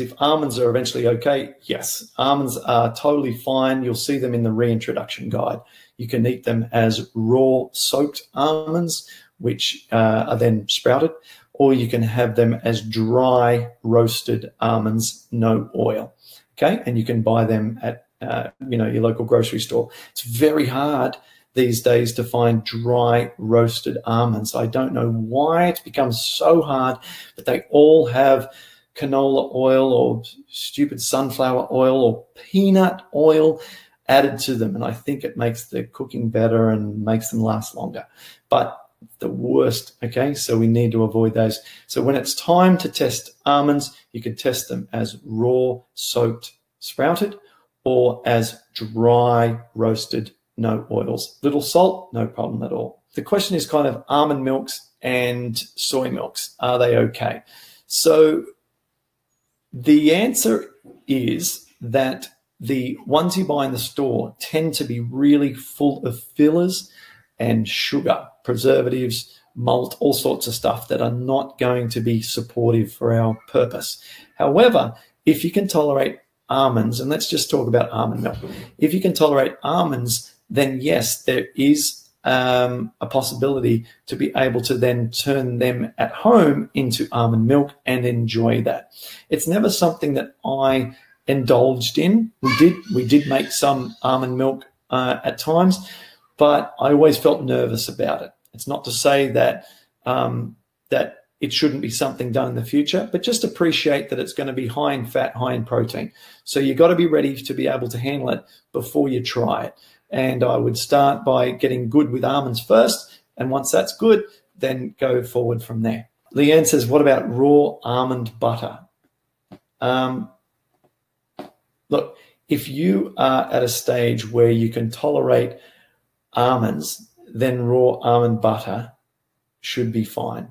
if almonds are eventually okay, yes, almonds are totally fine. You'll see them in the reintroduction guide. You can eat them as raw soaked almonds, which uh, are then sprouted, or you can have them as dry roasted almonds, no oil. Okay, and you can buy them at uh, you know your local grocery store. It's very hard these days to find dry roasted almonds. I don't know why it's become so hard, but they all have canola oil or stupid sunflower oil or peanut oil added to them. And I think it makes the cooking better and makes them last longer. But the worst, okay? So we need to avoid those. So when it's time to test almonds, you can test them as raw, soaked, sprouted, or as dry, roasted, no oils. Little salt, no problem at all. The question is kind of almond milks and soy milks. Are they okay? So the answer is that the ones you buy in the store tend to be really full of fillers and sugar, preservatives, malt, all sorts of stuff that are not going to be supportive for our purpose. However, if you can tolerate almonds, and let's just talk about almond milk, if you can tolerate almonds, then yes, there is um, a possibility to be able to then turn them at home into almond milk and enjoy that. It's never something that I indulged in. We did we did make some almond milk uh, at times, but I always felt nervous about it. It's not to say that um, that it shouldn't be something done in the future, but just appreciate that it's going to be high in fat, high in protein. So you've got to be ready to be able to handle it before you try it. And I would start by getting good with almonds first. And once that's good, then go forward from there. Leanne says, What about raw almond butter? Um, look, if you are at a stage where you can tolerate almonds, then raw almond butter should be fine.